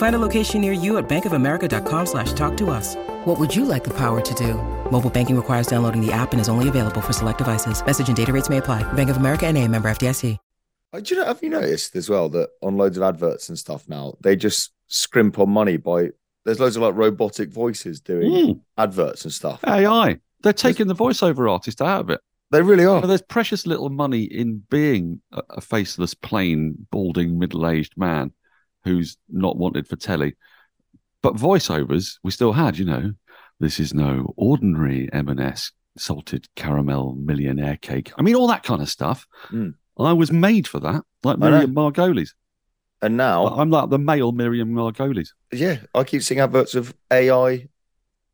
Find a location near you at bankofamerica.com slash talk to us. What would you like the power to do? Mobile banking requires downloading the app and is only available for select devices. Message and data rates may apply. Bank of America and a member FDIC. Uh, Do you know, have you noticed as well that on loads of adverts and stuff now, they just scrimp on money by there's loads of like robotic voices doing Mm. adverts and stuff. AI. They're taking the voiceover artist out of it. They really are. Well, there's precious little money in being a, a faceless, plain, balding, middle-aged man who's not wanted for telly. But voiceovers, we still had, you know. This is no ordinary M&S salted caramel millionaire cake. I mean, all that kind of stuff. Mm. I was made for that, like Miriam Margolyes. And now, I'm like the male Miriam Margolyes. yeah, I keep seeing adverts of AI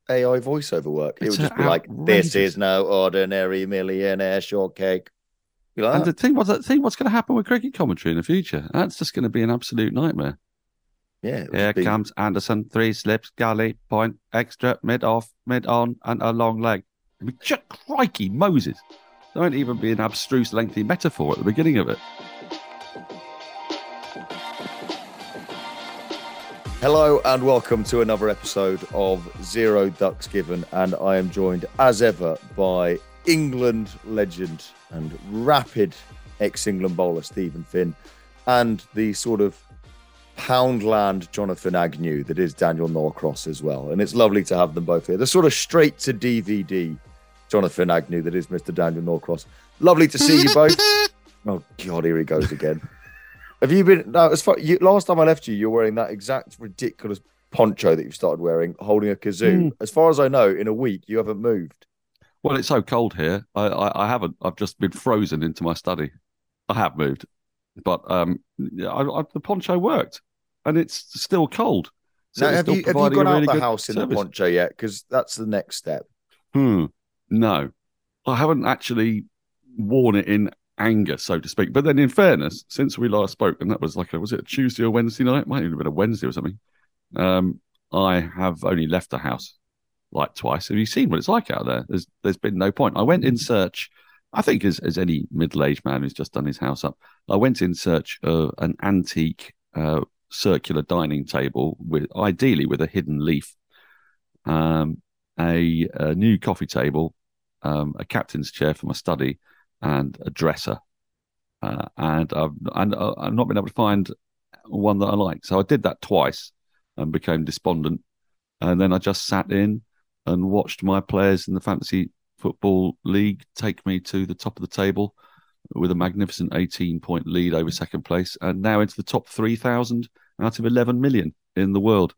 AI voiceover work. It would just be like, "This is no ordinary millionaire shortcake." You like And that? the thing, what's the thing? What's going to happen with cricket commentary in the future? That's just going to be an absolute nightmare. Yeah, Here comes Anderson, three slips, gully, point, extra, mid off, mid on, and a long leg. I mean, just crikey, Moses. There won't even be an abstruse, lengthy metaphor at the beginning of it. Hello and welcome to another episode of Zero Ducks Given, and I am joined as ever by England legend and rapid ex-England bowler Stephen Finn, and the sort of Poundland Jonathan Agnew that is Daniel Norcross as well. And it's lovely to have them both here. The sort of straight to DVD Jonathan Agnew that is Mr. Daniel Norcross. Lovely to see you both. Oh God, here he goes again. Have you been? No, as far you, last time I left you, you were wearing that exact ridiculous poncho that you've started wearing, holding a kazoo. As far as I know, in a week you haven't moved. Well, it's so cold here. I, I, I haven't. I've just been frozen into my study. I have moved, but um, I, I, the poncho worked, and it's still cold. So now, have still you have you gone a out the house in the poncho yet? Because that's the next step. Hmm. No, I haven't actually worn it in anger, so to speak. But then, in fairness, since we last spoke, and that was like, a, was it a Tuesday or Wednesday night? Might even have been a Wednesday or something. Um, I have only left the house like twice. Have you seen what it's like out there? There's there's been no point. I went in search. I think as as any middle aged man who's just done his house up, I went in search of an antique uh, circular dining table with ideally with a hidden leaf, um, a, a new coffee table, um, a captain's chair for my study, and a dresser. Uh, and I've and uh, I've not been able to find one that I like. So I did that twice and became despondent. And then I just sat in and watched my players in the fantasy football league take me to the top of the table with a magnificent 18 point lead over second place and now into the top 3,000 out of 11 million in the world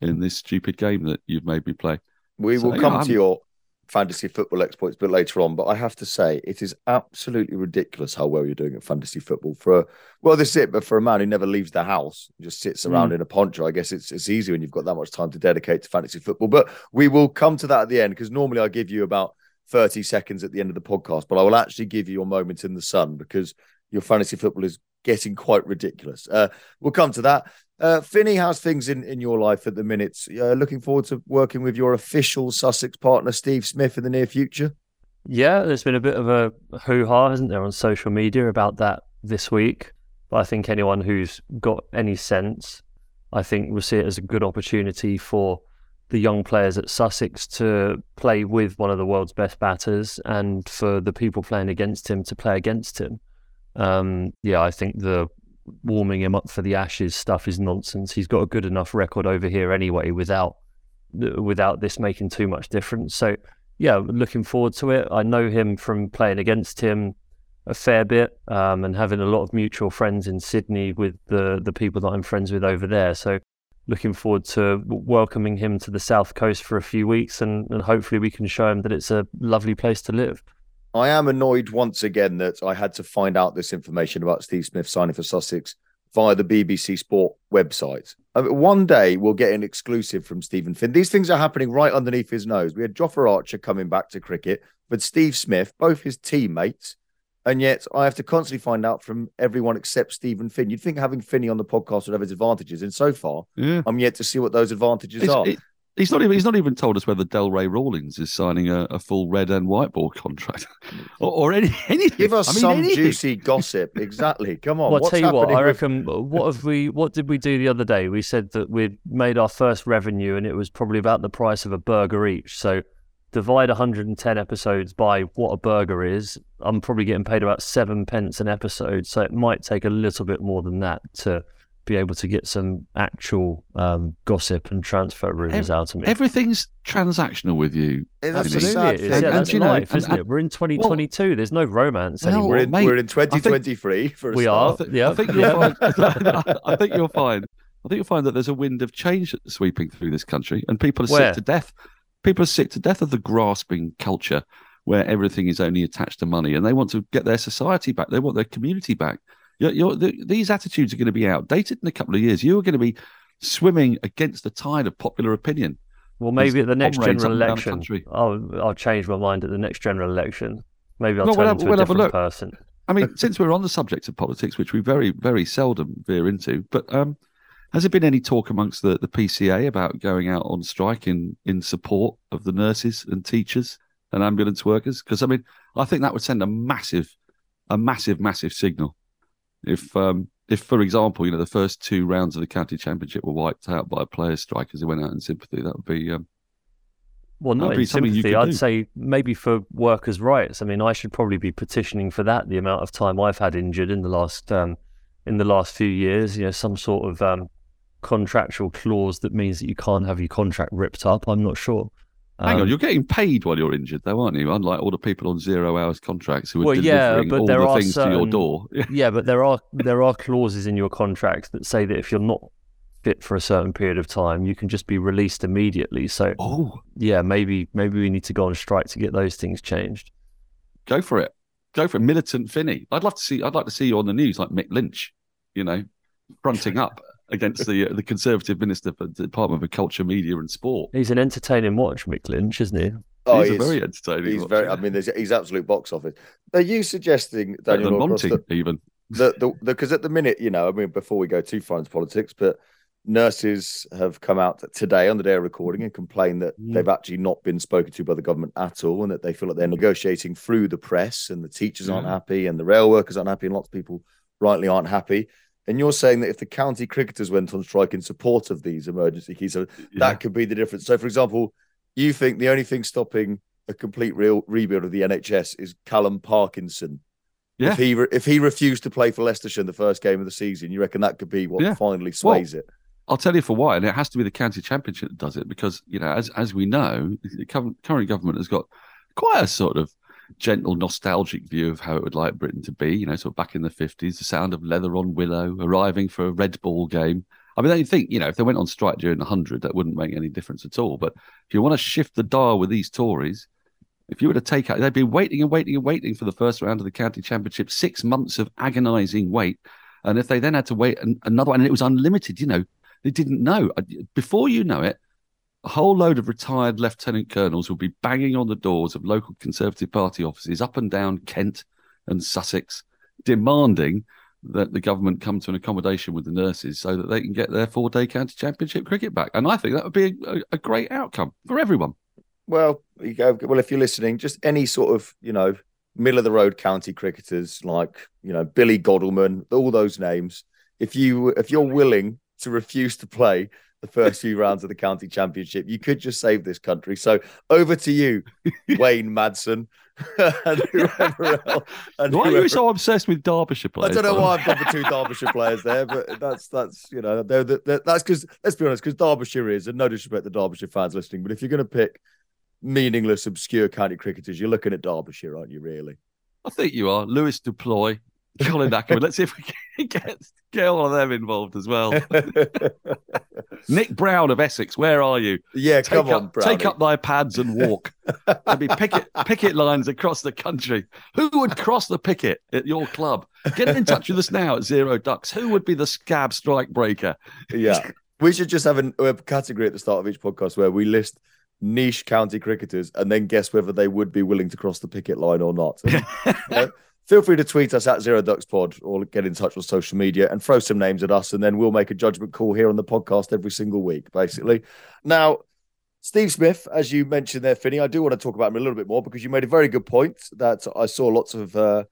in this stupid game that you've made me play. We So, will come I'm- to your fantasy football exploits a bit later on, but I have to say it is absolutely ridiculous how well you're doing at fantasy football. For a, well, this is it, but for a man who never leaves the house, just sits around Mm. in a poncho, I guess it's it's easy when you've got that much time to dedicate to fantasy football. But we will come to that at the end because normally I give you about 30 seconds at the end of the podcast, but I will actually give you your moment in the sun because your fantasy football is getting quite ridiculous. Uh, we'll come to that. Uh, Finney, how's things in, in your life at the minute? Uh, looking forward to working with your official Sussex partner, Steve Smith, in the near future. Yeah, there's been a bit of a hoo ha, hasn't there, on social media about that this week. But I think anyone who's got any sense, I think will see it as a good opportunity for the young players at Sussex to play with one of the world's best batters and for the people playing against him to play against him. Um, yeah, I think the warming him up for the Ashes stuff is nonsense. He's got a good enough record over here anyway without without this making too much difference. So yeah, looking forward to it. I know him from playing against him a fair bit um, and having a lot of mutual friends in Sydney with the the people that I'm friends with over there. So looking forward to welcoming him to the south coast for a few weeks and, and hopefully we can show him that it's a lovely place to live. I am annoyed once again that I had to find out this information about Steve Smith signing for Sussex via the BBC Sport website. I mean, one day we'll get an exclusive from Stephen Finn. These things are happening right underneath his nose. We had Jofra Archer coming back to cricket, but Steve Smith, both his teammates, and yet I have to constantly find out from everyone except Stephen Finn. You'd think having Finney on the podcast would have its advantages, and so far, yeah. I'm yet to see what those advantages it's, are. It, he's not even he's not even told us whether Delray Rawlins is signing a, a full red and white ball contract or, or any, anything. Give us I mean, some anything. juicy gossip. Exactly. Come on. Well, What's I'll tell you what. I with- reckon. Uh, what have we? What did we do the other day? We said that we'd made our first revenue, and it was probably about the price of a burger each. So divide 110 episodes by what a burger is. I'm probably getting paid about seven pence an episode, so it might take a little bit more than that to be able to get some actual um, gossip and transfer rumors Ev- out of me. Everything's transactional with you. That's Absolutely it is. Yeah, And- and, you life, and- isn't it? We're in 2022. There's no romance Well, anymore. We're in, Mate, we're in I think- 2023 for a We start. are. I, th- Yeah, I think you'll yeah. find. I think you'll find. I think you'll find that there's a wind of change sweeping through this country, and people are Where? sick to death. People are sick to death of the grasping culture where everything is only attached to money, and they want to get their society back. They want their community back. You're, you're, the, these attitudes are going to be outdated in a couple of years. You are going to be swimming against the tide of popular opinion. Well, maybe at the next general up and down the election. I'll I'll change my mind at the next general election. Maybe I'll Well, turn we'll into we'll a a different look. person. I mean, since we're on the subject of politics, which we very, very seldom veer into, but um, has there been any talk amongst the, the PCA about going out on strike in, in support of the nurses and teachers and ambulance workers? Because I mean, I think that would send a massive, a massive, massive signal. If, um, if for example, you know, the first two rounds of the county championship were wiped out by a players' strike as they went out in sympathy, that would be um, Well, not in be something you sympathy. I'd do. say maybe for workers' rights. I mean, I should probably be petitioning for that. The amount of time I've had injured in the last um, in the last few years, you know, some sort of um, contractual clause that means that you can't have your contract ripped up. I'm not sure. Hang Um, on, you're getting paid while you're injured, though, aren't you? Unlike all the people on zero hours contracts who are Well, yeah, delivering but all there the are things to your door. yeah, but there are there are clauses in your contract that say that if you're not fit for a certain period of time, you can just be released immediately. So oh, yeah, maybe maybe we need to go on strike to get those things changed. go for it. Go for it. Militant Finney. I'd love to see. I'd like to see you on the news like Mick Lynch. You know, fronting up against the uh, the Conservative Minister for the Department of Culture, Media and Sport. He's an entertaining watch, Mick Lynch, isn't he? Oh, he's a he's- very entertaining. He's watch, very. I mean, he's absolute box office. Are you suggesting better Daniel than Norcross, Monty that even. the the because at the minute, you know, I mean, before we go too far into politics, but nurses have come out today on the day of recording and complained that Mm. they've actually not been spoken to by the government at all, and that they feel like they're negotiating through the press, and the teachers aren't happy, and the rail workers aren't happy, and lots of people rightly aren't happy. And you're saying that if the county cricketers went on strike in support of these emergency keys, so Yeah. that could be the difference. So, for example, you think the only thing stopping a complete real rebuild of the NHS is Callum Parkinson. Yeah. If he re- if he refused to play for Leicestershire in the first game of the season, you reckon that could be what Yeah. finally sways it? I'll tell you for why, and it has to be the county championship that does it because you know, as as we know, the current government has got quite a sort of gentle, nostalgic view of how it would like Britain to be. You know, sort of back in the fifties, the sound of leather on willow, arriving for a red ball game. I mean, you think you know if they went on strike during the hundred, that wouldn't make any difference at all. But if you want to shift the dial with these Tories, if you were to take out, they'd be waiting and waiting and waiting for the first round of the county championship, six months of agonising wait. And if they then had to wait an, another one, and it was unlimited, you know, they didn't know. Before you know it, a whole load of retired lieutenant colonels will be banging on the doors of local Conservative Party offices up and down Kent and Sussex, demanding that the government come to an accommodation with the nurses so that they can get their four day county championship cricket back. And I think that would be a, a great outcome for everyone. Well, you go. Well, if you're listening, just any sort of you know middle of the road county cricketers like you know Billy Godleman, all those names. If you if you're willing to refuse to play the first few rounds of the county championship, you could just save this country. So over to you, Wayne Madsen. and whoever else. And Why are you so obsessed with Derbyshire players? I don't know why? I've got the two Derbyshire players there, but that's that's you know they're, they're, that's because let's be honest, because Derbyshire is, and no disrespect to Derbyshire fans listening, but if you're going to pick meaningless, obscure county cricketers, you're looking at Derbyshire, aren't you? Really? I think you are. Leus du Plooy, Colin Ackerman. Let's see if we can get, get all of them involved as well. Nick Browne of Essex, where are you? yeah, Take come on, up, take up thy pads and walk. There'd be picket picket lines across the country. Who would cross the picket at your club? Get in touch with us now at Zero Ducks. Who would be the scab strike breaker? Yeah, we should just have an, a category at the start of each podcast where we list niche county cricketers and then guess whether they would be willing to cross the picket line or not. Feel free to tweet us at Zero Ducks Pod or get in touch on social media and throw some names at us, and then we'll make a judgment call here on the podcast every single week, basically. Now, Steve Smith, as you mentioned there, Finney, I do want to talk about him a little bit more because you made a very good point that I saw lots of uh,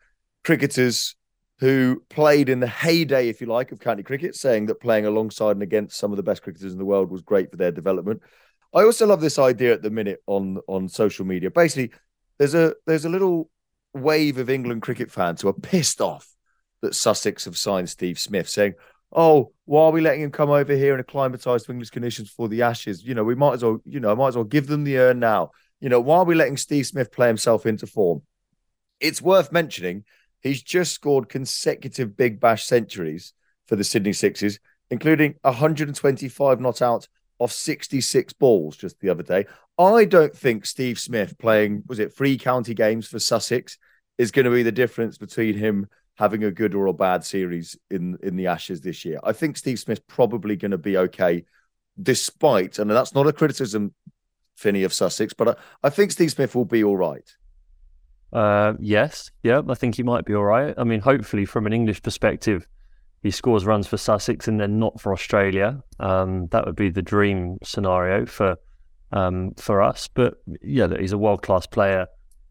cricketers who played in the heyday, if you like, of county cricket, saying that playing alongside and against some of the best cricketers in the world was great for their development. I also love this idea at the minute on on social media. Basically, there's a there's a little wave of England cricket fans who are pissed off that Sussex have signed Steve Smith, saying, "Oh, why are we letting him come over here and acclimatise to English conditions for the Ashes? You know, we might as well, you know, might as well give them the urn now. You know, why are we letting Steve Smith play himself into form?" It's worth mentioning he's just scored consecutive Big Bash centuries for the Sydney Sixers, including 125 not out off 66 balls just the other day. I don't think Steve Smith playing, was it three county games for Sussex, is going to be the difference between him having a good or a bad series in, in the Ashes this year. I think Steve Smith's probably going to be okay, despite, and that's not a criticism, Finney, of Sussex, but I, I think Steve Smith will be all right. Uh, yes, yeah, I think he might be all right. I mean, hopefully, from an English perspective, he scores runs for Sussex and then not for Australia. Um, that would be the dream scenario for um, for us. But yeah, he's a world class player,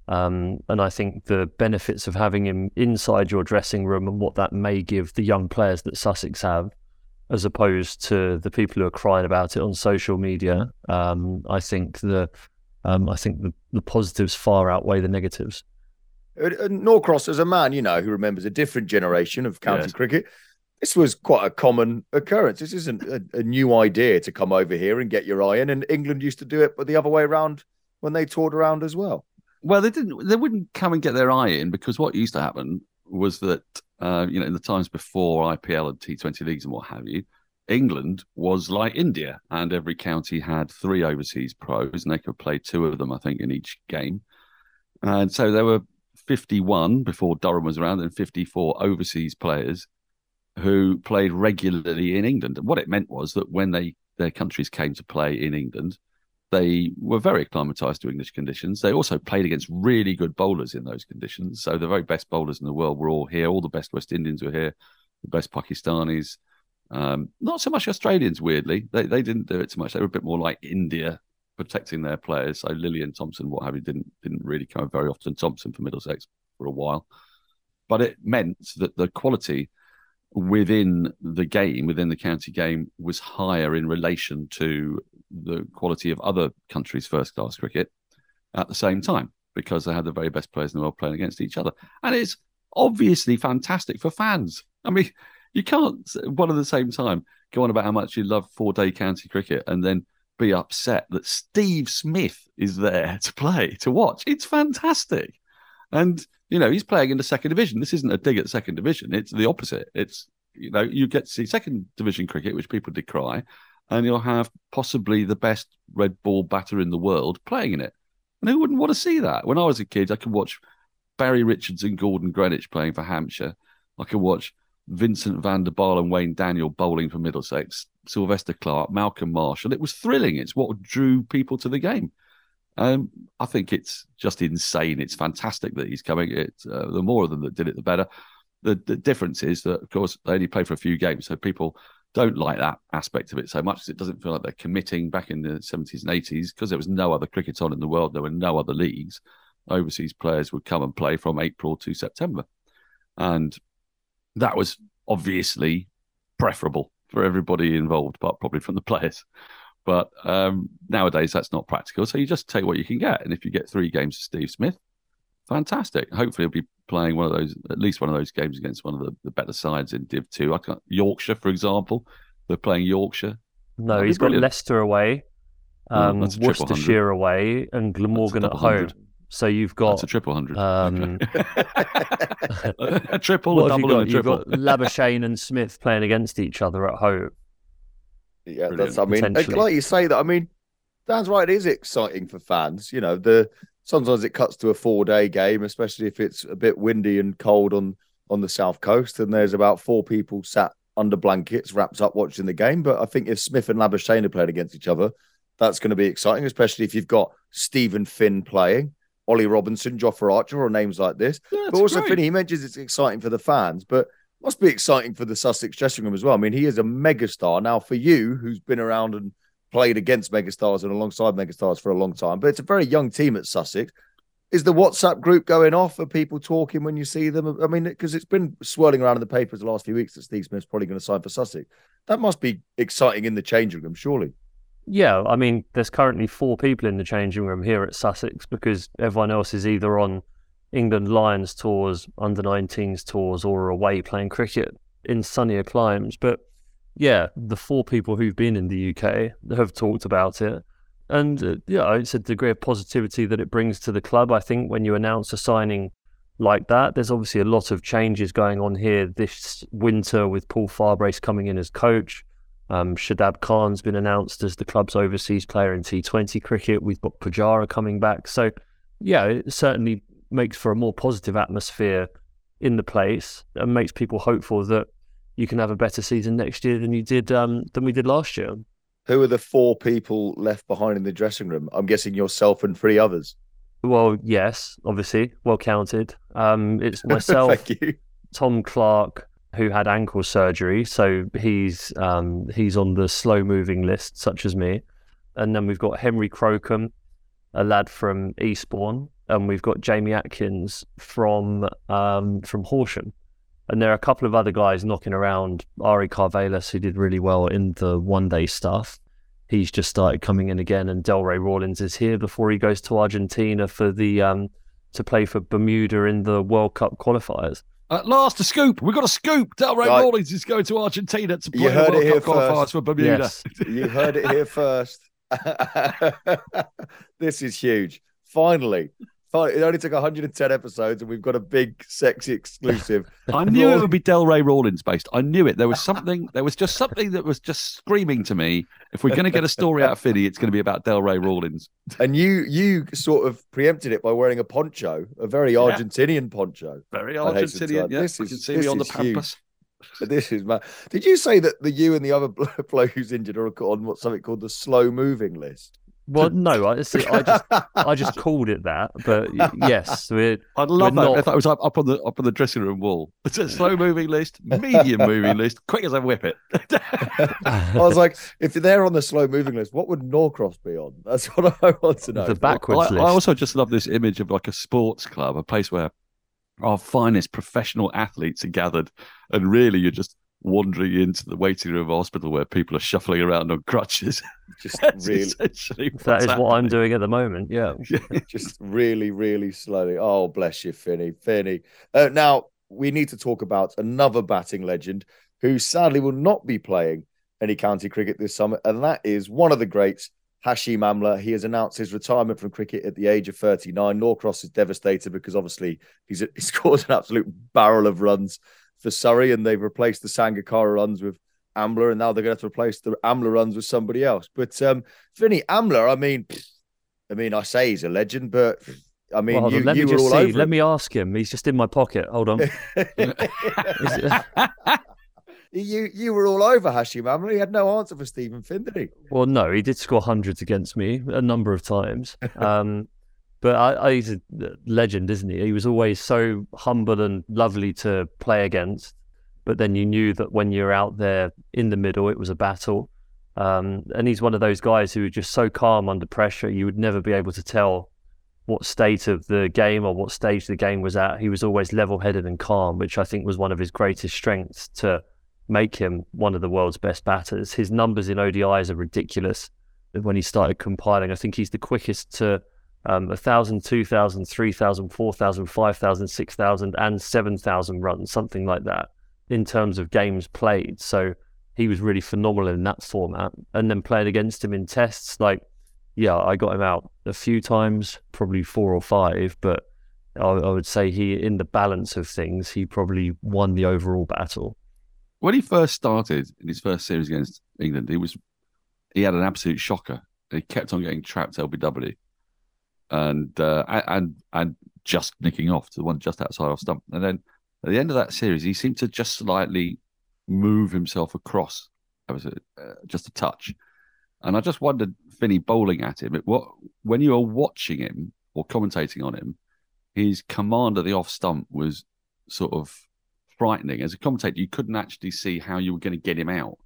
um, and I think the benefits of having him inside your dressing room and what that may give the young players that Sussex have, as opposed to the people who are crying about it on social media. Um, I think the um, I think the, the positives far outweigh the negatives. Norcross, as a man, you know, who remembers a different generation of county Yes. cricket, this was quite a common occurrence. This isn't a, a new idea to come over here and get your eye in. And England used to do it, but the other way around when they toured around as well. Well, they didn't. They wouldn't come and get their eye in because what used to happen was that uh, you know in the times before IPL and T20 leagues and what have you, England was like India, and every county had three overseas pros, and they could play two of them, I think, in each game. And so there were 51 before Durham was around, and 54 overseas players who played regularly in England. And what it meant was that when they their countries came to play in England, they were very acclimatized to English conditions. They also played against really good bowlers in those conditions. So the very best bowlers in the world were all here. All the best West Indians were here, the best Pakistanis. Um, not so much Australians, weirdly. They they didn't do it too much. They were a bit more like India, protecting their players. So Lillee and Thomson, what have you, didn't didn't really come very often. Thomson for Middlesex for a while, but it meant that the quality within the game, within the county game, was higher in relation to the quality of other countries' first class cricket at the same time because they had the very best players in the world playing against each other. And it's obviously fantastic for fans. I mean, you can't, one at the same time, go on about how much you love four day county cricket and then be upset that Steve Smith is there to play, to watch. It's fantastic. And, you know, he's playing in the second division. This isn't a dig at second division. It's the opposite. It's, you know, you get to see second division cricket, which people decry, and you'll have possibly the best red ball batter in the world playing in it. And who wouldn't want to see that? When I was a kid, I could watch Barry Richards and Gordon Greenidge playing for Hampshire. I could watch Vintcent van der Bijl and Wayne Daniel bowling for Middlesex, Sylvester Clarke, Malcolm Marshall. It was thrilling. It's what drew people to the game. Um, I think it's just insane. It's fantastic that he's coming. It's uh, the more of them that did it, the better. The, the difference is that, of course, they only play for a few games, so people don't like that aspect of it so much it doesn't feel like they're committing back in the 70s and 80s because there was no other cricket on in the world. There were no other leagues. overseas players would come and play from April to September. And that was obviously preferable for everybody involved, but probably from the players. But um, nowadays, that's not practical. So you just take what you can get. And if you get three games of Steve Smith, fantastic. Hopefully, he'll be playing one of those, at least one of those games against one of the, the better sides in Div 2. I can't, Yorkshire, for example. They're playing Yorkshire. No, That'd he's got. Leicester away, um, that's Worcestershire away, and Glamorgan at home. hundred. So you've That's got a triple hundred. um, a, triple, a double, got? and a You've triple. got Labuschagne and Smith playing against each other at home. Yeah, Brilliant. that's. I mean, like you say that. I mean, Dan's right. It is exciting for fans. You know, the sometimes it cuts to a four day game, especially if it's a bit windy and cold on on the south coast, and there's about four people sat under blankets, wrapped up watching the game. But I think if Smith and Labuschagne are playing against each other, that's going to be exciting, especially if you've got Stephen Finn playing. Ollie Robinson, Jofra Archer, or names like this. Yeah, but also, great. Finney, he mentions it's exciting for the fans, but must be exciting for the Sussex dressing room as well. I mean, he is a megastar. Now, for you, who's been around and played against megastars and alongside megastars for a long time, but it's a very young team at Sussex. Is the WhatsApp group going off? Are people talking when you see them? I mean, because it's been swirling around in the papers the last few weeks that Steve Smith's probably going to sign for Sussex. That must be exciting in the changing room, surely. Yeah, I mean, there's currently four people in the changing room here at Sussex because everyone else is either on England Lions tours, under 19s tours, or away playing cricket in sunnier climes. But yeah, the four people who've been in the UK have talked about it. And uh, yeah, it's a degree of positivity that it brings to the club. I think when you announce a signing like that, there's obviously a lot of changes going on here this winter with Paul Farbrace coming in as coach. Um, Shadab Khan's been announced as the club's overseas player in T20 cricket. We've got Pujara coming back. So, yeah, it certainly makes for a more positive atmosphere in the place and makes people hopeful that you can have a better season next year than you did um, than we did last year. Who are the four people left behind in the dressing room? I'm guessing yourself and three others. Well, yes, obviously, well counted. Um, it's myself, Thank you. Tom Clark, who had ankle surgery, so he's um, he's on the slow moving list, such as me. And then we've got Henry Crocombe, a lad from Eastbourne, and we've got Jamie Atkins from um, from Horsham. And there are a couple of other guys knocking around. Ari Karvelas, who did really well in the one day stuff. He's just started coming in again, and Delray Rawlins is here before he goes to Argentina for the um, to play for Bermuda in the World Cup qualifiers. At last, a scoop. We've got a scoop. Delray Right. Rawlins is going to Argentina to play You the heard World it here Cup qualifiers first. for Bermuda. Yes. You heard it here first. this is huge. Finally, finally, it only took 110 episodes, and we've got a big, sexy exclusive. I knew it would be Delray Rawlins based. I knew it. There was something. There was just something that was just screaming to me. If we're going to get a story out of Finney, it's going to be about Delray Rawlins. And you, you sort of preempted it by wearing a poncho, a very Yeah. Argentinian poncho. Very I hasten to Argentinian. Yeah, this you is- can see me on the huge. pampas. This is mad. Did you say that the you and the other bloke who's injured are on what something called the slow moving list? Well, no, I, see, I just I just called it that, but yes, we're I'd love We're that not- if that was up, up on the up on the dressing room wall. It's a slow moving list, medium moving list, quick as I whip it. I was like, if they're on the slow moving list, what would Norcross be on? That's what I want to know. the backwards I, list. I also just love this image of like a sports club, a place where our finest professional athletes are gathered, and really you're just wandering into the waiting room of a hospital where people are shuffling around on crutches. Just That's really, essentially that is what's what I'm doing at the moment. Yeah. just really, really slowly. Oh, bless you, Finney. Finney. Uh, now, we need to talk about another batting legend who sadly will not be playing any county cricket this summer, and that is one of the greats, Hashim Amla. He has announced his retirement from cricket at the age of 39. Norcross is devastated because obviously he's he scored an absolute barrel of runs for Surrey, and they've replaced the Sangakkara runs with Amla, and now they're going to have to replace the Amla runs with somebody else. But um, Finney Amla, I mean, I mean, I say he's a legend, but I mean, Well, you, on, let you me were just all see. over Let him. me ask him. He's just in my pocket. Hold on. You you were all over Hashim Amla. He had no answer for Stephen Finn, did he? well, no, he did score hundreds against me a number of times. Um, but I, I, he's a legend, isn't he? He was always so humble and lovely to play against. But then you knew that when you're out there in the middle, it was a battle. Um, and he's one of those guys who are just so calm under pressure. You would never be able to tell what state of the game or what stage the game was at, he was always level headed and calm, which I think was one of his greatest strengths to make him one of the world's best batters. His numbers in ODIs are ridiculous when he started compiling. I think he's the quickest to um, 1,000, 2,000, 3,000, 4,000, 5,000, 6,000, and 7,000 runs, something like that, in terms of games played. So he was really phenomenal in that format. And then playing against him in tests, like, yeah, I got him out a few times, probably four or five, but I, I would say he, in the balance of things, he probably won the overall battle. When he first started in his first series against England, he was he had an absolute shocker. He kept on getting trapped LBW and uh, and and just nicking off to the one just outside off stump. And then at the end of that series, he seemed to just slightly move himself across. That was a, uh, just a touch. And I just wondered, Finney bowling at him, what when you were watching him or commentating on him, his command of the off stump was sort of frightening. As a commentator, you couldn't actually see how you were going to get him out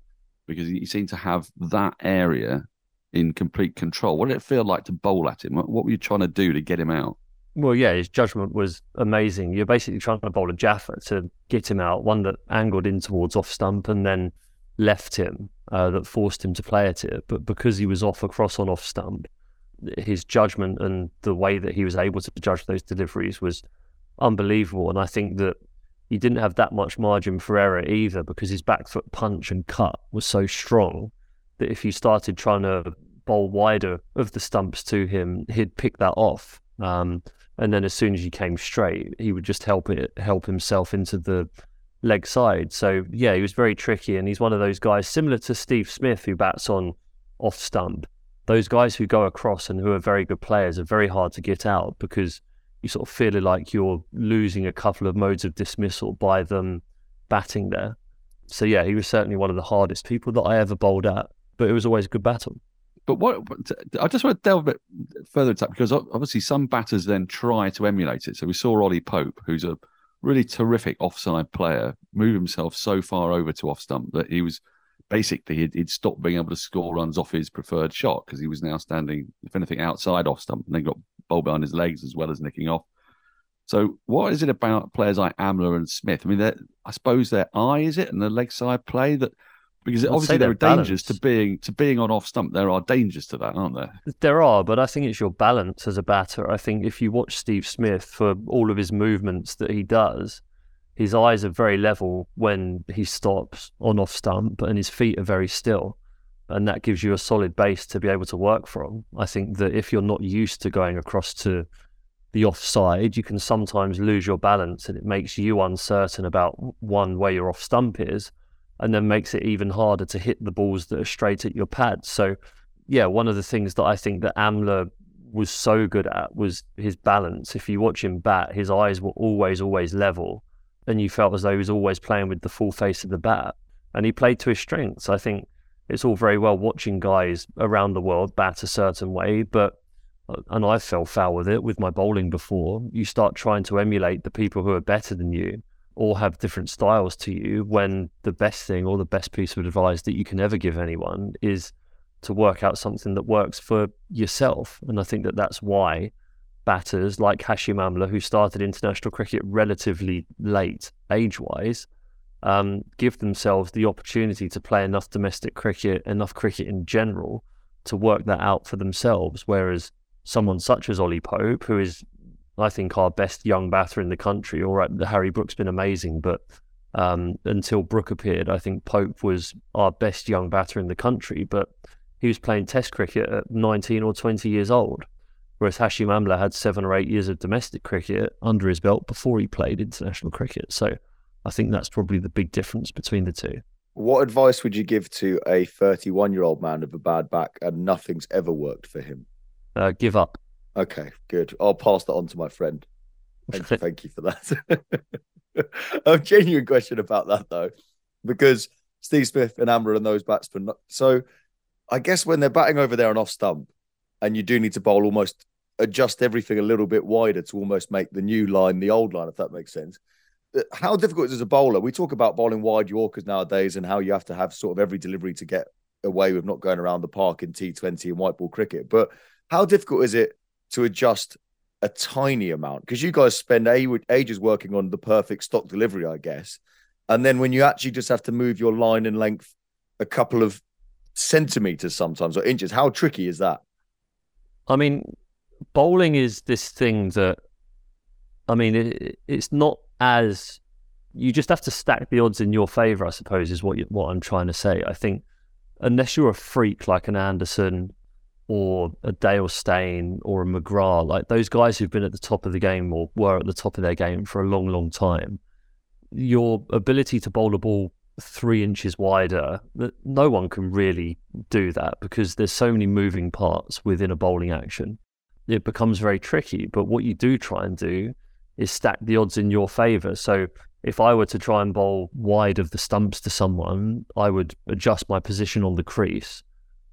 because he seemed to have that area in complete control. What did it feel like to bowl at him? What were you trying to do to get him out? Well, yeah, his judgment was amazing. You're basically trying to bowl a Jaffa to get him out, one that angled in towards off stump and then left him, uh, that forced him to play at it. But because he was off across on off stump, his judgment and the way that he was able to judge those deliveries was unbelievable. And I think that he didn't have that much margin for error either because his back foot punch and cut was so strong that if you started trying to bowl wider of the stumps to him, he'd pick that off. Um, and then as soon as you came straight, he would just help it help himself into the leg side. So yeah, he was very tricky, and he's one of those guys similar to Steve Smith who bats on off stump. Those guys who go across and who are very good players are very hard to get out because you sort of feel like you're losing a couple of modes of dismissal by them batting there. So yeah, he was certainly one of the hardest people that I ever bowled at but it was always a good battle. But what I just want to delve a bit further into that because obviously some batters then try to emulate it. So we saw Ollie Pope, who's a really terrific offside player, move himself so far over to off stump that he was basically he'd, he'd stopped being able to score runs off his preferred shot because he was now standing, if anything, outside off stump and then got bowl behind his legs as well as nicking off. So, what is it about players like Amla and Smith? I mean, I suppose their eye is it and the leg side play that because I'd obviously there are dangers to being to being on off stump. There are dangers to that, aren't there? There are, but I think it's your balance as a batter. I think if you watch Steve Smith for all of his movements that he does, his eyes are very level when he stops on off stump, and his feet are very still, and that gives you a solid base to be able to work from. I think that if you're not used to going across to the offside, you can sometimes lose your balance, and it makes you uncertain about one where your off stump is and then makes it even harder to hit the balls that are straight at your pad. So, yeah, one of the things that I think that Amla was so good at was his balance. If you watch him bat, his eyes were always, always level, and you felt as though he was always playing with the full face of the bat. And he played to his strengths. I think it's all very well watching guys around the world bat a certain way, but uh, and I fell foul with it with my bowling before. You start trying to emulate the people who are better than you all have different styles to you when the best thing or the best piece of advice that you can ever give anyone is to work out something that works for yourself. And I think that that's why batters like Hashim Amla, who started international cricket relatively late age wise, um, give themselves the opportunity to play enough domestic cricket, enough cricket in general, to work that out for themselves. Whereas someone such as Ollie Pope, who is I think our best young batter in the country. All right, the Harry Brook's been amazing, but um, until Brook appeared, I think Pope was our best young batter in the country. But he was playing Test cricket at 19 or 20 years old, whereas Hashim Amla had seven or eight years of domestic cricket under his belt before he played international cricket. So I think that's probably the big difference between the two. What advice would you give to a 31 year old man with a bad back and nothing's ever worked for him? Uh, give up. Okay, good. I'll pass that on to my friend. Thank you, thank you for that. a genuine question about that though, because Steve Smith and Amla and those batsmen. So I guess when they're batting over there and off stump, and you do need to bowl almost adjust everything a little bit wider to almost make the new line the old line, if that makes sense. How difficult is it as a bowler? We talk about bowling wide Yorkers nowadays and how you have to have sort of every delivery to get away with not going around the park in T20 and white ball cricket. But how difficult is it to adjust a tiny amount because you guys spend ages working on the perfect stock delivery, I guess. And then when you actually just have to move your line and length a couple of centimeters sometimes or inches, how tricky is that? I mean, bowling is this thing that, I mean, it, it's not as you just have to stack the odds in your favor. I suppose is what you, what I'm trying to say. I think unless you're a freak like an Anderson or a Dale Steyn or a McGrath, like those guys who've been at the top of the game or were at the top of their game for a long, long time, your ability to bowl a ball three inches wider, no one can really do that because there's so many moving parts within a bowling action. It becomes very tricky. But what you do try and do is stack the odds in your favour. So if I were to try and bowl wide of the stumps to someone, I would adjust my position on the crease.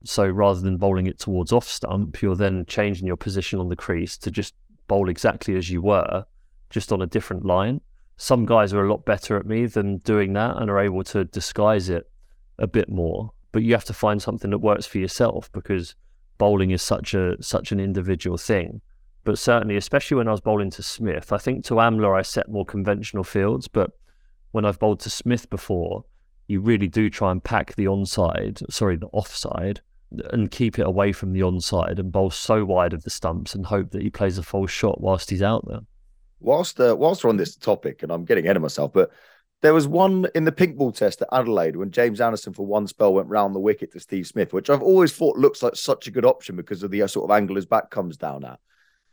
So rather than bowling it towards off stump, you're then changing your position on the crease to just bowl exactly as you were, just on a different line. Some guys are a lot better at me than doing that and are able to disguise it a bit more. But you have to find something that works for yourself because bowling is such a such an individual thing but certainly, especially when I was bowling to Smith, I think to Amla I set more conventional fields, but when I've bowled to Smith before, you really do try and pack the onside, sorry, the offside, and keep it away from the onside and bowl so wide of the stumps and hope that he plays a false shot whilst he's out there. Whilst uh, whilst we're on this topic, and I'm getting ahead of myself, but there was one in the pink ball test at Adelaide when James Anderson for one spell went round the wicket to Steve Smith, which I've always thought looks like such a good option because of the uh, sort of angle his back comes down at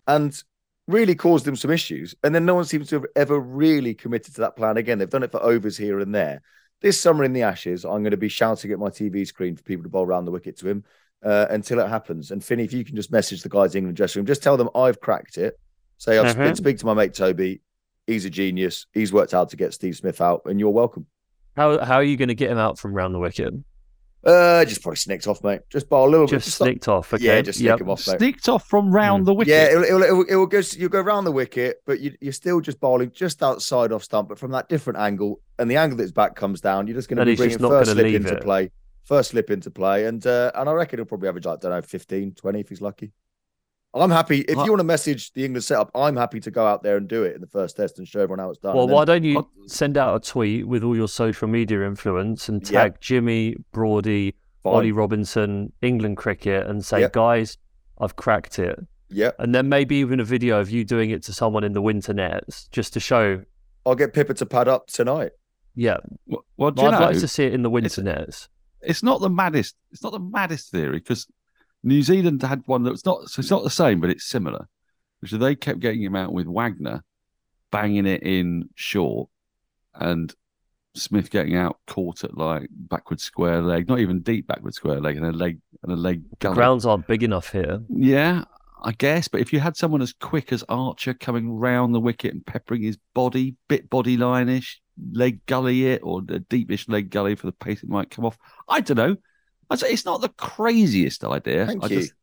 and really caused them some issues. And then no one seems to have ever really committed to that plan again. They've done it for overs here and there. This summer in the Ashes, I'm going to be shouting at my TV screen for people to bowl around the wicket to him uh, until it happens. And Finney, if you can just message the guys in England dressing room, just tell them I've cracked it. Say I've uh-huh. speak to my mate Toby. He's a genius. He's worked out to get Steve Smith out, and you're welcome. How how are you going to get him out from round the wicket? Uh, just probably snicked off, mate. Just bowl a little just bit. Just snicked off. Okay. Yeah, just snick yep. him off, mate. Snicked off from round mm. the wicket. Yeah, it will, it will, it will go. You go round the wicket, but you, are still just bowling just outside off stump, but from that different angle, and the angle that his back comes down, you're just going to be bringing first slip into it. play, first slip into play, and uh, and I reckon he'll probably average like I don't know 15, 20 if he's lucky. I'm happy. If you want to message the England setup, I'm happy to go out there and do it in the first test and show everyone how it's done. Well, then... why don't you send out a tweet with all your social media influence and tag yep. Jimmy, Broady, Fine. Ollie Robinson, England cricket, and say, yep. guys, I've cracked it. Yeah. And then maybe even a video of you doing it to someone in the winter nets just to show. I'll get Pippa to pad up tonight. Yeah. Well, well I'd know, like to see it in the winter it's, nets. It's not the maddest. It's not the maddest theory because New Zealand had one that was not. So it's not the same, but it's similar. Which they kept getting him out with Wagner, banging it in short, and Smith getting out caught at like backward square leg, not even deep backward square leg, and a leg and a leg. Gully. Grounds aren't big enough here. Yeah, I guess. But if you had someone as quick as Archer coming round the wicket and peppering his body, bit body line-ish, leg gully it, or a deepish leg gully for the pace it might come off. I don't know. It's not the craziest idea. Thank I you. Just...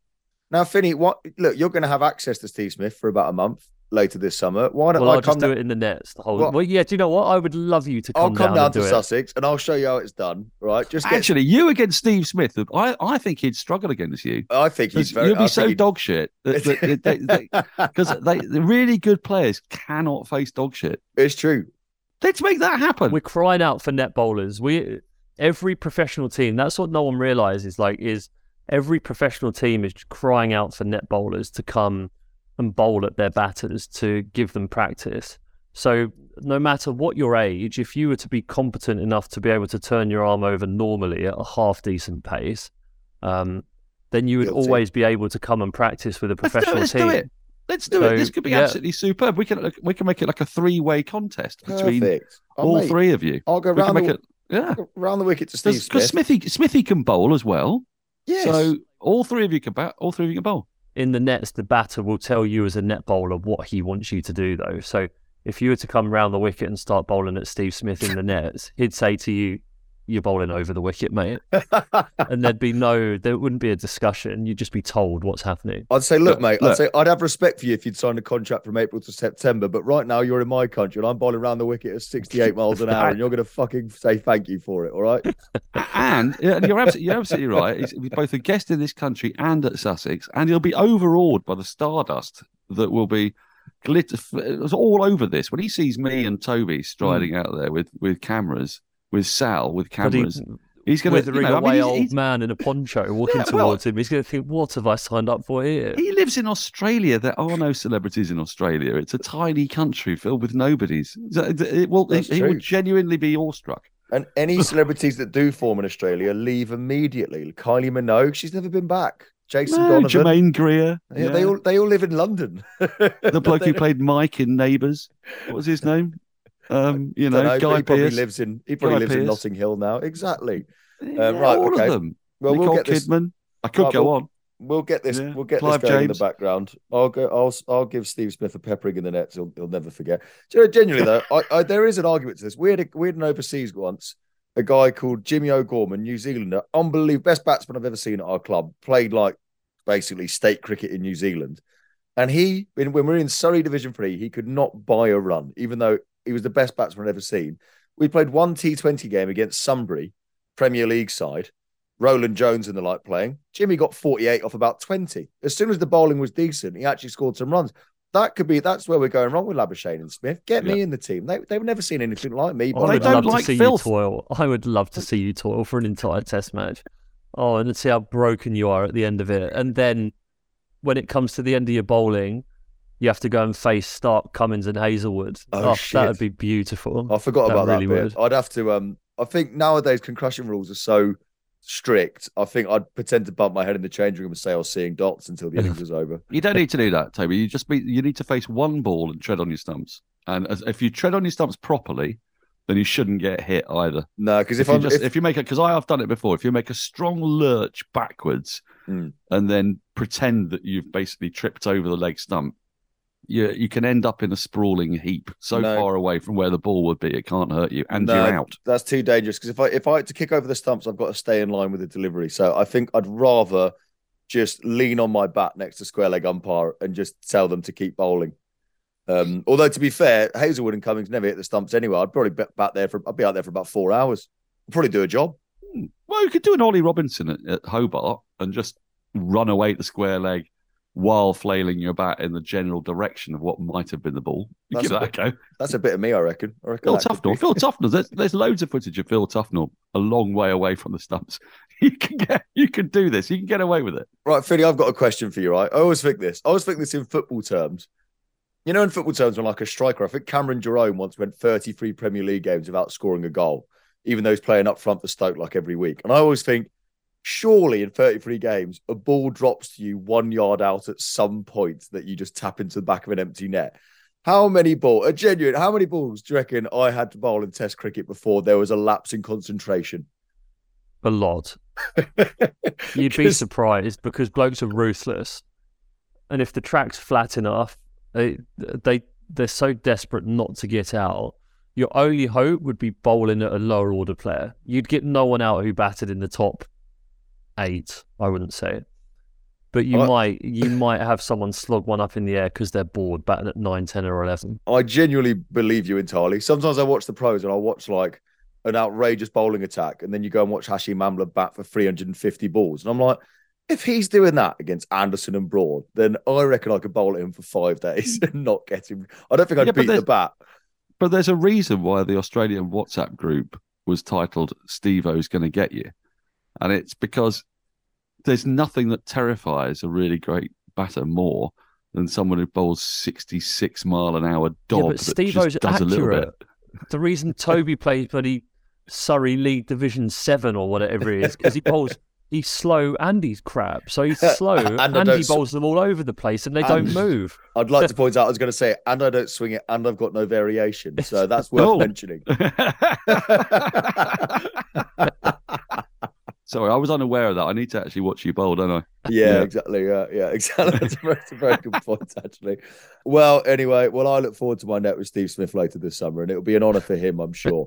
Now, Finney, what? Look, you're going to have access to Steve Smith for about a month later this summer. Why don't well, I I'll come just do it in the nets? The whole. Well, well, yeah. Do you know what? I would love you to come. I'll come down, down, to Sussex and I'll show you how it's done. Right? Just get... actually, you against Steve Smith. I, I think he'd struggle against you. I think he's very. You'll be I so dog shit because they, the really good players cannot face dog shit. It's true. Let's make that happen. We're crying out for net bowlers. We every professional team. That's what no one realizes. Like, is every professional team is crying out for net bowlers to come and bowl at their batters to give them practice. So no matter what your age, if you were to be competent enough to be able to turn your arm over normally at a half decent pace, um, then you would Guilty. always be able to come and practice with a professional team. let's team. Do it. Let's do so, it. This could be yeah. absolutely superb. We can we can make it like a three way contest between Perfect. all mate, three of you. I'll go round the, it, yeah. round the wicket to Steve Because Smithy Smithy can bowl as well. Yes. So all three of you can bat. All three of you can bowl in the nets, the batter will tell you as a net bowler what he wants you to do, though. So if you were to come round the wicket and start bowling at Steve Smith in the nets, he'd say to you, you're bowling over the wicket, mate. and there'd be no, there wouldn't be a discussion. You'd just be told what's happening. I'd say, look, mate, look. I'd say I'd have respect for you if you'd signed a contract from April to September, but right now you're in my country and I'm bowling around the wicket at 68 miles an hour, and you're going to fucking say thank you for it, all right? and you're absolutely, you're absolutely right. He's both a guest in this country and at Sussex, and he'll be overawed by the stardust that will be glitter it's all over this. When he sees me and Toby striding Hmm. out there with with cameras, with Sal with But he- cameras, he's going to withering you know, I mean, away he's- old he's- man in a poncho walking Yeah, well- towards him. He's going to think, "What have I signed up for here?" He lives in Australia. There are no celebrities in Australia. It's a tiny country filled with nobodies. It, it will, That's he would genuinely be awestruck. And any celebrities that do form in Australia leave immediately. Kylie Minogue, she's never been back. Jason No, Donovan. Germaine Greer. Yeah, They all they all live in London. the bloke who played Mike in Neighbours. What was his name? Um, you know, Dunno, Guy he probably lives in he probably Guy lives in Notting Hill now. Exactly. Yeah, right, all okay. of them. Well, Nicole we'll get this. Kidman. I could Right, go well- on. We'll get this. Yeah, We'll get Clive this going in the background. I'll go. I'll. I'll give Steve Smith a peppering in the nets. He'll, he'll never forget. Know, genuinely though, I, I, there is an argument to this. We had a, we had an overseas once. A guy called Jimmy O'Gorman, New Zealander, unbelievable, best batsman I've ever seen at our club. Played like basically state cricket in New Zealand, and he when, when we were in Surrey Division Three, he could not buy a run, even though he was the best batsman I'd ever seen. We played one T20 game against Sunbury, Premier League side. Roland Jones and the like playing. Jimmy got 48 off about 20. As soon as the bowling was decent, he actually scored some runs. That could be that's where we're going wrong with Labuschagne and Smith. Get me in the team. They, they've never seen anything like me. I But they would don't love like to see filth. you toil. I would love to see you toil for an entire test match. Oh, and see how broken you are at the end of it. And then when it comes to the end of your bowling, you have to go and face Stark, Cummins, and Hazlewood. Oh, shit. that would be beautiful. I forgot That about really that bit. would. I'd have to um I think nowadays concussion rules are so strict. I think I'd pretend to bump my head in the changing room and say I was seeing dots until the innings was over. You don't need to do that, Toby. You just be, you need to face one ball and tread on your stumps. And as, if you tread on your stumps properly, then you shouldn't get hit either. No, because if, If, you I'm just if, if, you make it because I have done it before. If you make a strong lurch backwards Mm. and then pretend that you've basically tripped over the leg stump, you you can end up in a sprawling heap so No. far away from where the ball would be, it can't hurt you, and No, you're out. That's too dangerous because if I if I had to kick over the stumps, I've got to stay in line with the delivery. So I think I'd rather just lean on my bat next to square leg umpire and just tell them to keep bowling. Um, although to be fair, Hazlewood and Cummins never hit the stumps anyway. I'd probably be back there for I'd be out there for about four hours. I'd probably do a job. Well, you could do an Ollie Robinson at, at Hobart and just run away at the square leg while flailing your bat in the general direction of what might have been the ball. You That's give a that a go. That's a bit of me, I reckon. I reckon Phil Tufnell. Phil Tufnell. There's, there's loads of footage of Phil Tufnell a long way away from the stumps. You can get, you can do this. You can get away with it. Right, Philly, I've got a question for you, right? I always think this. I always think this in football terms. You know, in football terms, when like a striker, I think Cameron Jerome once went 33 Premier League games without scoring a goal, even though he's playing up front for Stoke like every week. And I always think, surely in 33 games, a ball drops to you one yard out at some point that you just tap into the back of an empty net. How many balls, a genuine, how many balls do you reckon I had to bowl in Test cricket before there was a lapse in concentration? A lot. You'd be surprised because blokes are ruthless, and if the track's flat enough, they they they're so desperate not to get out. Your only hope would be bowling at a lower order player. You'd get no one out who batted in the top eight. I wouldn't say it, but you I- might you might have someone slog one up in the air because they're bored, batting at nine, ten, or eleven. I genuinely believe you entirely. Sometimes I watch the pros and I watch like an outrageous bowling attack, and then you go and watch Hashim Amla bat for 350 balls. And I'm like, if he's doing that against Anderson and Broad, then I reckon I could bowl at him for five days and not get him. I don't think I'd Yeah, beat the bat. But there's a reason why the Australian WhatsApp group was titled Steve O's going to get you. And it's because there's nothing that terrifies a really great batter more than someone who bowls 66 mile an hour dog yeah, but Steve just O's does a little bit. accurate. The reason Toby plays bloody Surrey League Division Seven or whatever it is because he bowls. He's slow and he's crap. So he's slow And and, he bowls them all over the place and they don't move. I'd like to point out, I was going to say, and I don't swing it, and I've got no variation. So that's worth mentioning. Sorry, I was unaware of that. I need to actually watch you bowl, don't I? Yeah, Yeah. exactly. Yeah, yeah, exactly. That's a very, that's a very good point, actually. Well, anyway, well, I look forward to my net with Steve Smith later this summer, and it'll be an honour for him, I'm sure.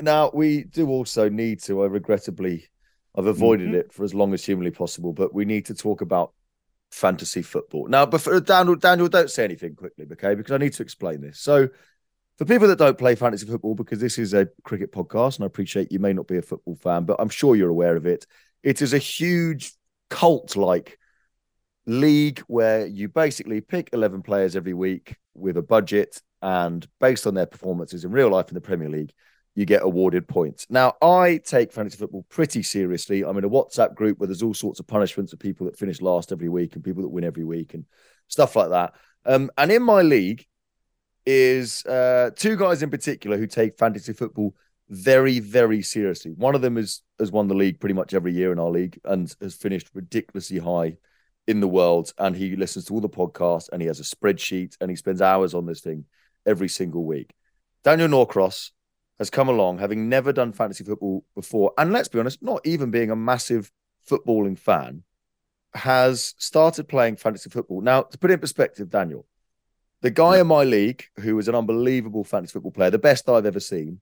Now, we do also need to, I regrettably, I've avoided Mm-hmm. it for as long as humanly possible, but we need to talk about fantasy football. Now, before Daniel, Daniel, don't say anything quickly, okay? Because I need to explain this. So, for people that don't play fantasy football, because this is a cricket podcast, and I appreciate you may not be a football fan, but I'm sure you're aware of it. It is a huge cult like league where you basically pick 11 players every week with a budget, and based on their performances in real life in the Premier League, you get awarded points. Now, I take fantasy football pretty seriously. I'm in a WhatsApp group where there's all sorts of punishments of people that finish last every week and people that win every week and stuff like that. Um, and in my league is uh, two guys in particular who take fantasy football very, very seriously. One of them is has won the league pretty much every year in our league and has finished ridiculously high in the world. And he listens to all the podcasts and he has a spreadsheet and he spends hours on this thing every single week. Daniel Norcross has come along, having never done fantasy football before, and let's be honest, not even being a massive footballing fan, has started playing fantasy football. Now, to put it in perspective, Daniel, the guy in my league who is an unbelievable fantasy football player, the best I've ever seen,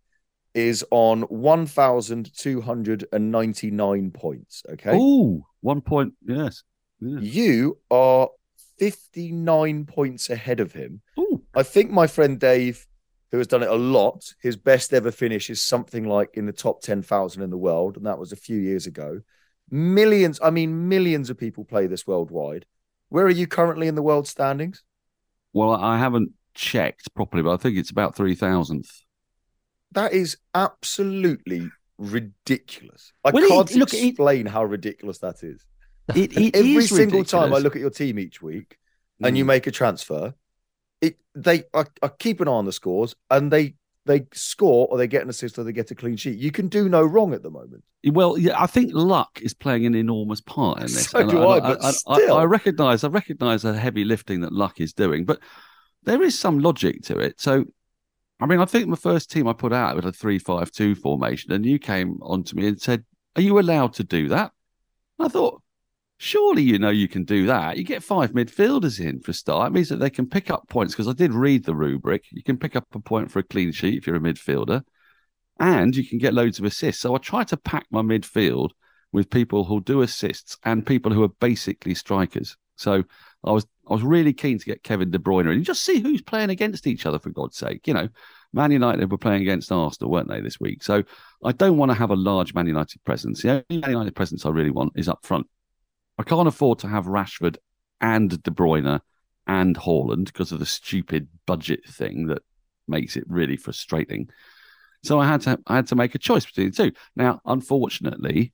is on 1,299 points. Okay. Oh, one point. Yes. You are 59 points ahead of him. Ooh. I think my friend Dave, who has done it a lot, his best ever finish is something like in the top 10,000 in the world. And that was a few years ago. Millions, I mean, millions of people play this worldwide. Where are you currently in the world standings? Well, I haven't checked properly, but I think it's about three thousandth. That is absolutely ridiculous. I Well, can't look, it- explain how ridiculous that is. It, it Every is single time I look at your team each week and you Mm. make a transfer, it they I, I keep an eye on the scores and they they score or they get an assist or they get a clean sheet. You can do no wrong at the moment. Well, yeah, I think luck is playing an enormous part in this. So do I, but still. I, recognise, I recognise the heavy lifting that luck is doing, but there is some logic to it. So, I mean, I think my first team I put out was a three-five-two formation, and you came onto me and said, "Are you allowed to do that?" I thought, surely you know you can do that. You get five midfielders in for start. It means that they can pick up points because I did read the rubric. You can pick up a point for a clean sheet if you're a midfielder and you can get loads of assists. So I try to pack my midfield with people who'll do assists and people who are basically strikers. So I was I was really keen to get Kevin De Bruyne in and just see who's playing against each other for God's sake. You know, Man United were playing against Arsenal, weren't they, this week? So I don't want to have a large Man United presence. The only Man United presence I really want is up front. I can't afford to have Rashford and De Bruyne and Haaland because of the stupid budget thing that makes it really frustrating. So I had to I had to make a choice between the two. Now, unfortunately,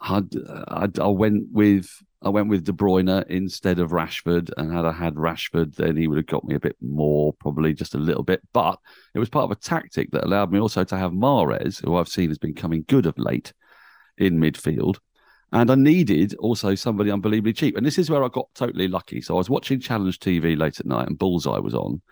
I'd, I'd, I went with I went with De Bruyne instead of Rashford, and had I had Rashford, then he would have got me a bit more, probably just a little bit. But it was part of a tactic that allowed me also to have Mahrez, who I've seen has been coming good of late in midfield. And I needed also somebody unbelievably cheap. And this is where I got totally lucky. So I was watching Challenge TV late at night and Bullseye was on.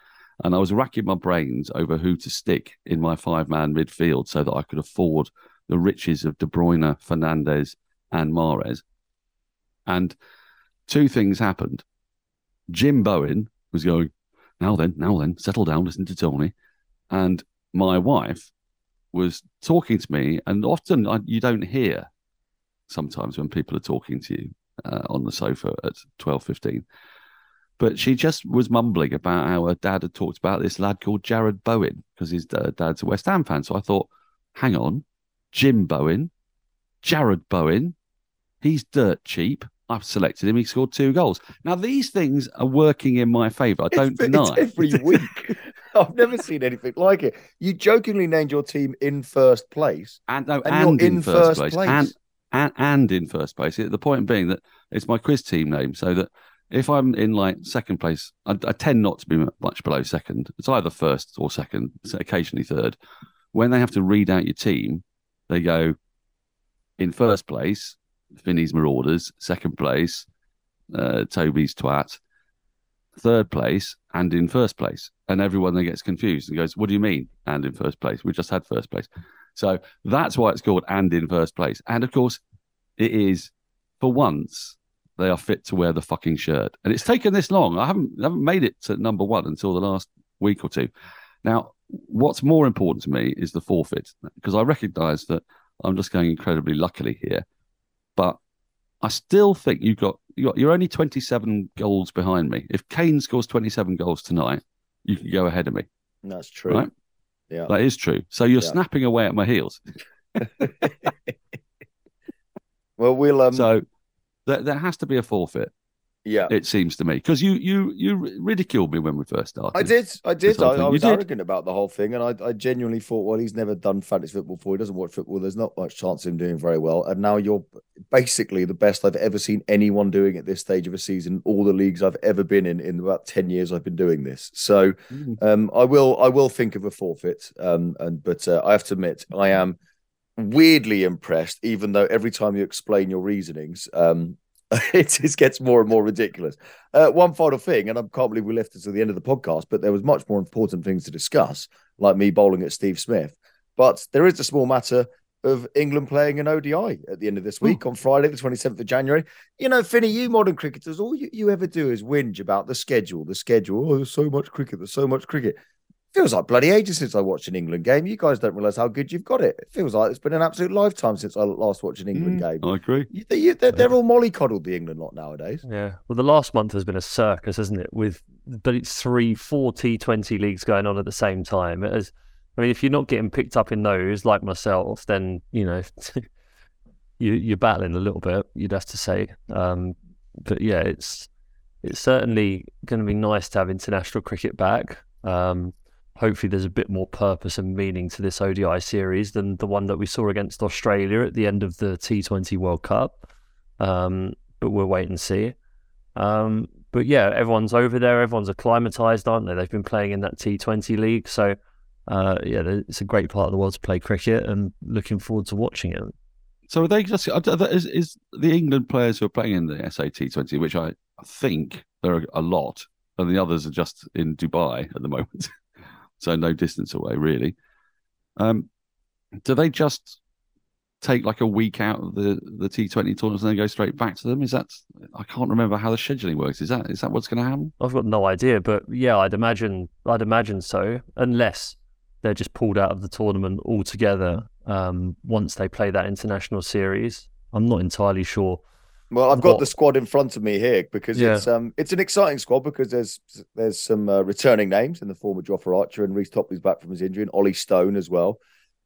And I was racking my brains over who to stick in my five man midfield so that I could afford the riches of De Bruyne, Fernandez, and Mahrez. And two things happened. Jim Bowen was going, now then, now then, settle down, listen to Tony. And my wife was talking to me, and often I, you don't hear sometimes when people are talking to you uh, on the sofa at twelve fifteen. But she just was mumbling about how her dad had talked about this lad called Jarrod Bowen because his uh, dad's a West Ham fan. So I thought, hang on, Jim Bowen, Jared Bowen, he's dirt cheap. I've selected him. He scored two goals. Now these things are working in my favour. I don't it's, deny. It's every week. I've never seen anything like it. You jokingly named your team in first place, and no, and, and you're in, first, first, place. and and, and in first place. The point being that it's my quiz team name, so that if I'm in like second place, I, I tend not to be much below second. It's either first or second, occasionally third. When they have to read out your team, they go in first place, Finney's Marauders, second place, uh, Toby's Twat, third place, and in first place. And everyone then gets confused and goes, What do you mean? And in first place? We just had first place. So that's why it's called and in first place. And of course, it is for once they are fit to wear the fucking shirt. And it's taken this long. I haven't I haven't made it to number one until the last week or two. Now, what's more important to me is the forfeit because I recognise that I'm just going incredibly luckily here, but I still think you got you got you're only 27 goals behind me. If Kane scores 27 goals tonight, you can go ahead of me. That's true. Right? Yeah. That is true. So you're Yeah. snapping away at my heels. Well, we'll um. so there, there has to be a forfeit. yeah. It seems to me because you you you ridiculed me when we first started. I did. I did. I. I You was did. arrogant about the whole thing, and I, I genuinely thought, well, he's never done fantasy football before. He doesn't watch football. There's not much chance of him doing very well. And now you're basically the best I've ever seen anyone doing at this stage of a season. All the leagues I've ever been in in about ten years I've been doing this. So Mm. um, I will I will think of a forfeit. Um, and but uh, I have to admit, I am weirdly impressed, even though every time you explain your reasonings, um, it just gets more and more ridiculous. Uh, one final thing, and I can't believe we left it to the end of the podcast, but there was much more important things to discuss, like me bowling at Steve Smith. But there is a small matter of England playing an ODI at the end of this week on Friday, the 27th of January. You know, Finney, you modern cricketers, all you, you ever do is whinge about the schedule, the schedule. Oh, there's so much cricket, there's so much cricket. Feels like bloody ages since I watched an England game. You guys don't realise how good you've got it. It feels like it's been an absolute lifetime since I last watched an England mm, game. I agree. You, you, they're, they're all mollycoddled, the England lot nowadays. Yeah. Well, the last month has been a circus, hasn't it? With but it's three, four T20 leagues going on at the same time. It is, I mean, if you're not getting picked up in those, like myself, then you know you you're battling a little bit. You'd have to say. Um, but yeah, it's it's certainly going to be nice to have international cricket back. Um, hopefully, there's a bit more purpose and meaning to this ODI series than the one that we saw against Australia at the end of the T20 World Cup. Um, but we'll wait and see. Um, but yeah, everyone's over there. Everyone's acclimatized, aren't they? They've been playing in that T20 league, so uh, yeah, it's a great part of the world to play cricket, and looking forward to watching it. So are they just is, is the England players who are playing in the SAT twenty, which I think there are a lot, and the others are just in Dubai at the moment, so no distance away really. Um, do they just take like a week out of the the T Twenty tournaments and then go straight back to them? Is that I can't remember how the scheduling works. Is that is that what's going to happen? I've got no idea, but yeah, I'd imagine I'd imagine so, unless they're just pulled out of the tournament altogether um, once they play that international series. I'm not entirely sure. Well, I've got What- the squad in front of me here because Yeah. it's um it's an exciting squad because there's there's some uh, returning names in the form of Jofra Archer and Reece Topley's back from his injury and Ollie Stone as well.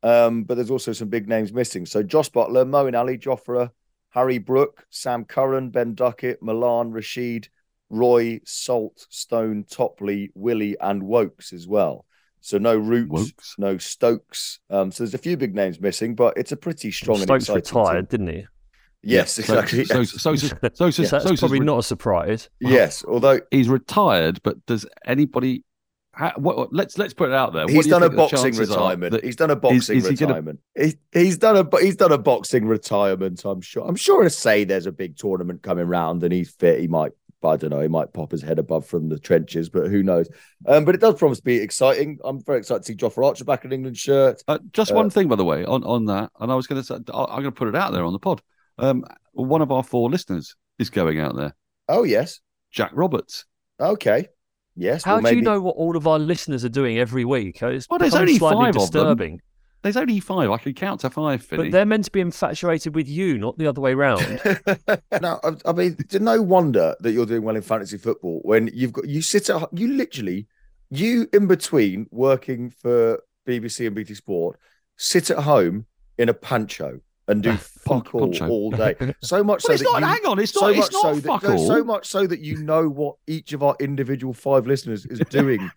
Um, but there's also some big names missing. So Jos Buttler, Moeen Ali, Jofra, Harry Brook, Sam Curran, Ben Duckett, Malan, Rashid, Roy, Salt, Stone, Topley, Willey, and Woakes as well. So no Roots, Woakes. no Stokes. Um, so there's a few big names missing, but it's a pretty strong and Stokes exciting team. retired, didn't he? Yes, exactly. So, so, so, so, so, so, So that's so- so- probably not a surprise. Yes, although He's retired, but does anybody? How, what, what- let's let's put it out there. What he's done a boxing retirement. He's done a boxing is he gonna- retirement. He, he's done a he's done a boxing retirement. I'm sure. I'm sure to say there's a big tournament coming round and he's fit. He might. I don't know. He might pop his head above from the trenches, but who knows? Um, but it does promise to be exciting. I'm very excited to see Jofra Archer back in England shirt. Uh, just Uh, one thing, by the way, on, on that, and I was going to say, I- I'm going to put it out there on the pod. Um, one of our four listeners is going out there, Oh yes. Jack Roberts. Okay. Yes. How well, do maybe... you know what all of our listeners are doing every week? It's Well, there's only slightly five of them. Disturbing. There's only five. I can count to five, Finney. But they're meant to be infatuated with you, not the other way round. now, I, I mean, it's no wonder that you're doing well in fantasy football when you've got you sit at you literally you in between working for BBC and BT Sport sit at home in a pancho and do fuck all Poncho. all day. So much Well, so it's that not. you, hang on, it's so not. much It's not so fuck that, no, all. so much so that you know what each of our individual five listeners is doing.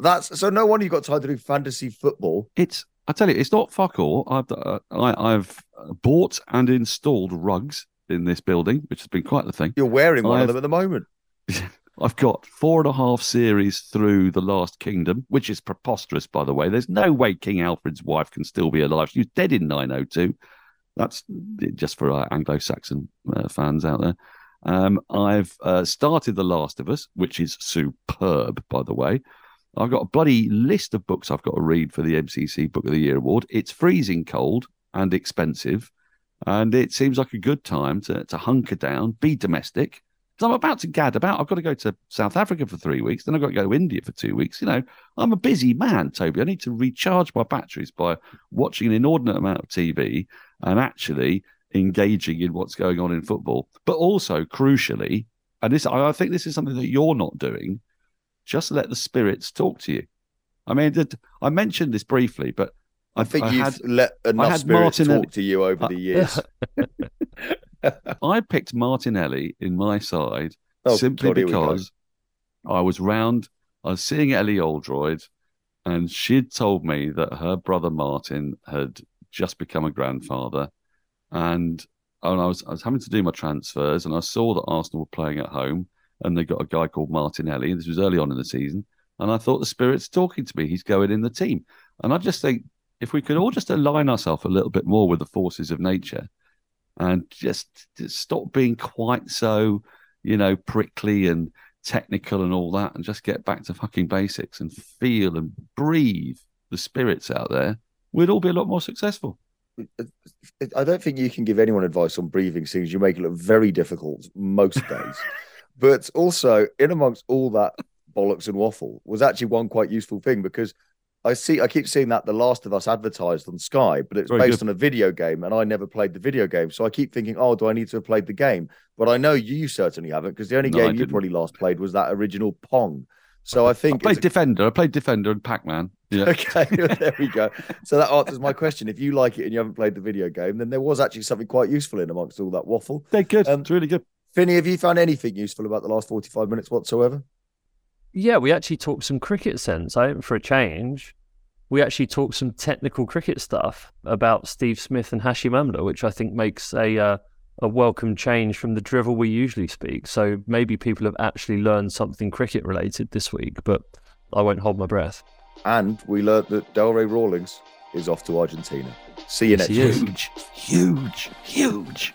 That's so no wonder you've got time to do fantasy football. It's I tell you, it's not fuck all. I've uh, I, I've bought and installed rugs in this building, which has been quite the thing. You're wearing one of I've- them at the moment. I've got four and a half series through The Last Kingdom, which is preposterous, by the way. There's no way King Alfred's wife can still be alive. She was dead in 902. That's just for our Anglo Saxon uh, fans out there. Um, I've uh, started The Last of Us, which is superb, by the way. I've got a bloody list of books I've got to read for the MCC Book of the Year award. It's freezing cold and expensive, and it seems like a good time to, to hunker down, be domestic. Because I'm about to gad about. I've got to go to South Africa for three weeks, then I've got to go to India for two weeks. You know, I'm a busy man, Toby. I need to recharge my batteries by watching an inordinate amount of TV and actually engaging in what's going on in football. But also, crucially, and this I I think this is something that you're not doing, just let the spirits talk to you. I mean, I mentioned this briefly, but I think I you've had- let enough spirits Martinelli- talk to you over Uh, the years. I picked Martinelli in my side Oh, simply God, here we go. because I was round, I was seeing Ellie Oldroyd, and she'd told me that her brother Martin had just become a grandfather. And, and I was I was having to do my transfers, and I saw that Arsenal were playing at home, and they got a guy called Martinelli. This was early on in the season, and I thought the spirit's talking to me. He's going in the team, and I just think if we could all just align ourselves a little bit more with the forces of nature, and just, just stop being quite so, you know, prickly and technical and all that, and just get back to fucking basics and feel and breathe the spirits out there, we'd all be a lot more successful. I don't think you can give anyone advice on breathing, as you make it look very difficult most days. but also, in amongst all that bollocks and waffle, was actually one quite useful thing because I see, I keep seeing that The Last of Us advertised on Sky, but it's based good. on a video game, and I never played the video game, so I keep thinking, oh, do I need to have played the game? But I know you certainly haven't, because the only No, game you probably last played was that original Pong. So I think I played a- Defender. I played Defender and Pac Man. Yeah. Okay, there we go. So that answers my question. If you like it and you haven't played the video game, then there was actually something quite useful in amongst all that waffle. They're good. Um, it's really good. Finney, have you found anything useful about the last 45 minutes whatsoever? Yeah, we actually talked some cricket sense. I for a change. We actually talked some technical cricket stuff about Steve Smith and Hashim Amla, which I think makes a uh, a welcome change from the drivel we usually speak. So maybe people have actually learned something cricket related this week, but I won't hold my breath. And we learnt that Delray Rawlins is off to Argentina. See you Yes, next he week. Huge, huge, huge.